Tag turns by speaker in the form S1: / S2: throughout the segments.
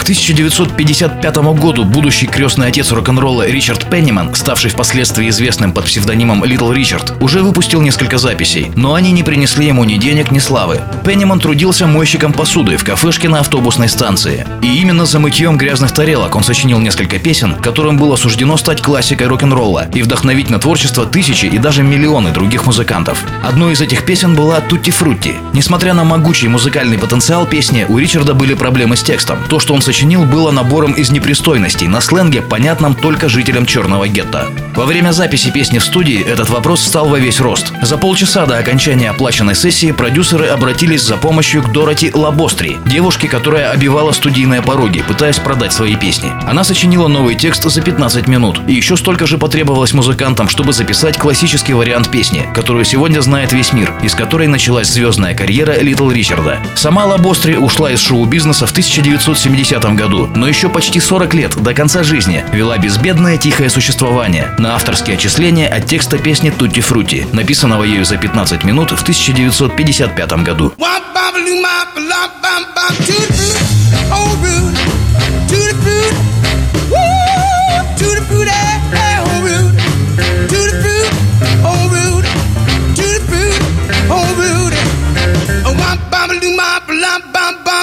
S1: К 1955 году будущий крестный отец рок-н-ролла Ричард Пенниман, ставший впоследствии известным под псевдонимом Литл Ричард, уже выпустил несколько записей, но они не принесли ему ни денег, ни славы. Пенниман трудился мойщиком посуды в кафешке на автобусной станции. И именно за мытьем грязных тарелок он сочинил несколько песен, которым было суждено стать классикой рок-н-ролла и вдохновить на творчество тысячи и даже миллионы других музыкантов. Одной из этих песен была «Тутти Фрутти». Несмотря на могучий музыкальный потенциал песни, у Ричарда были проблемы с текстом. То, что он сочинил, было набором из непристойностей на сленге, понятном только жителям черного гетто. Во время записи песни в студии этот вопрос стал во весь рост. За полчаса до окончания оплаченной сессии продюсеры обратились за помощью к Дороти Лабостри, девушке, которая обивала студийные пороги, пытаясь продать свои песни. Она сочинила новый текст за 15 минут, и еще столько же потребовалось музыкантам, чтобы записать классический вариант песни, которую сегодня знает весь мир, из которой началась звездная карьера Литл Ричарда. Сама Лабостри ушла из шоу-бизнеса в 1970 1970 году, но еще почти 40 лет до конца жизни вела безбедное тихое существование на авторские отчисления от текста песни «Тутти Фрути», написанного ею за 15 минут в 1955 году.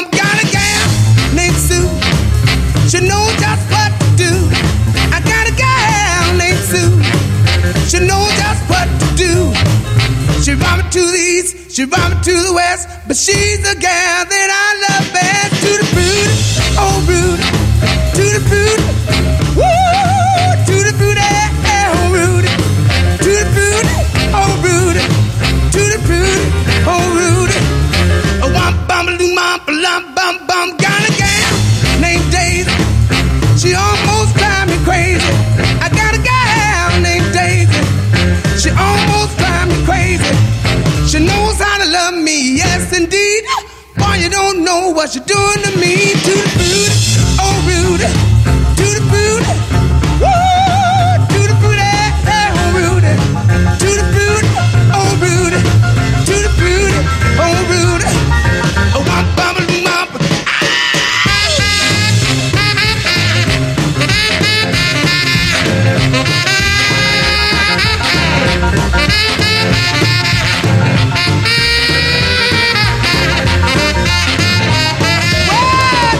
S2: She she brought me to the west, but she's the gal that I love best. To the fruit, oh rude, to the fruit, woo, to the fruit, oh rude, to the fruit, oh rude, to the fruit, oh rude. Oh, womp bum bum bum bum bum, got a gal named Daisy. She almost you don't know what you're doing to me. To the food,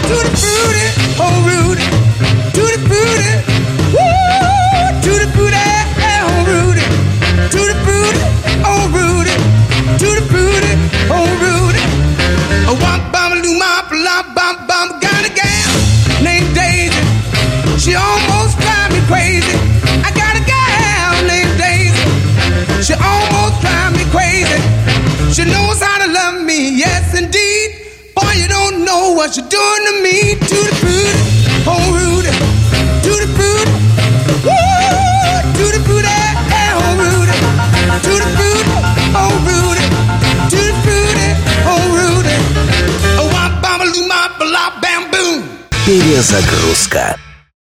S2: Tutti frutti, oh Rudy. Tutti frutti. Tutti frutti, oh Rudy. Tutti frutti, oh Rudy. Tutti frutti, oh Rudy. Got a gal named Daisy. She almost drives me crazy. I got a gal named Daisy. She almost drives me crazy. She knows how to love me, yes indeed Boy, you don't know what you're doing to me. To the food, oh Rudy. To the food, woo. To the food, eh, eh, oh Rudy. To the food, oh Rudy. To the food, oh Rudy. Oh, wop, bam, loo, mop, lop, bam, boom.
S3: Перезагрузка.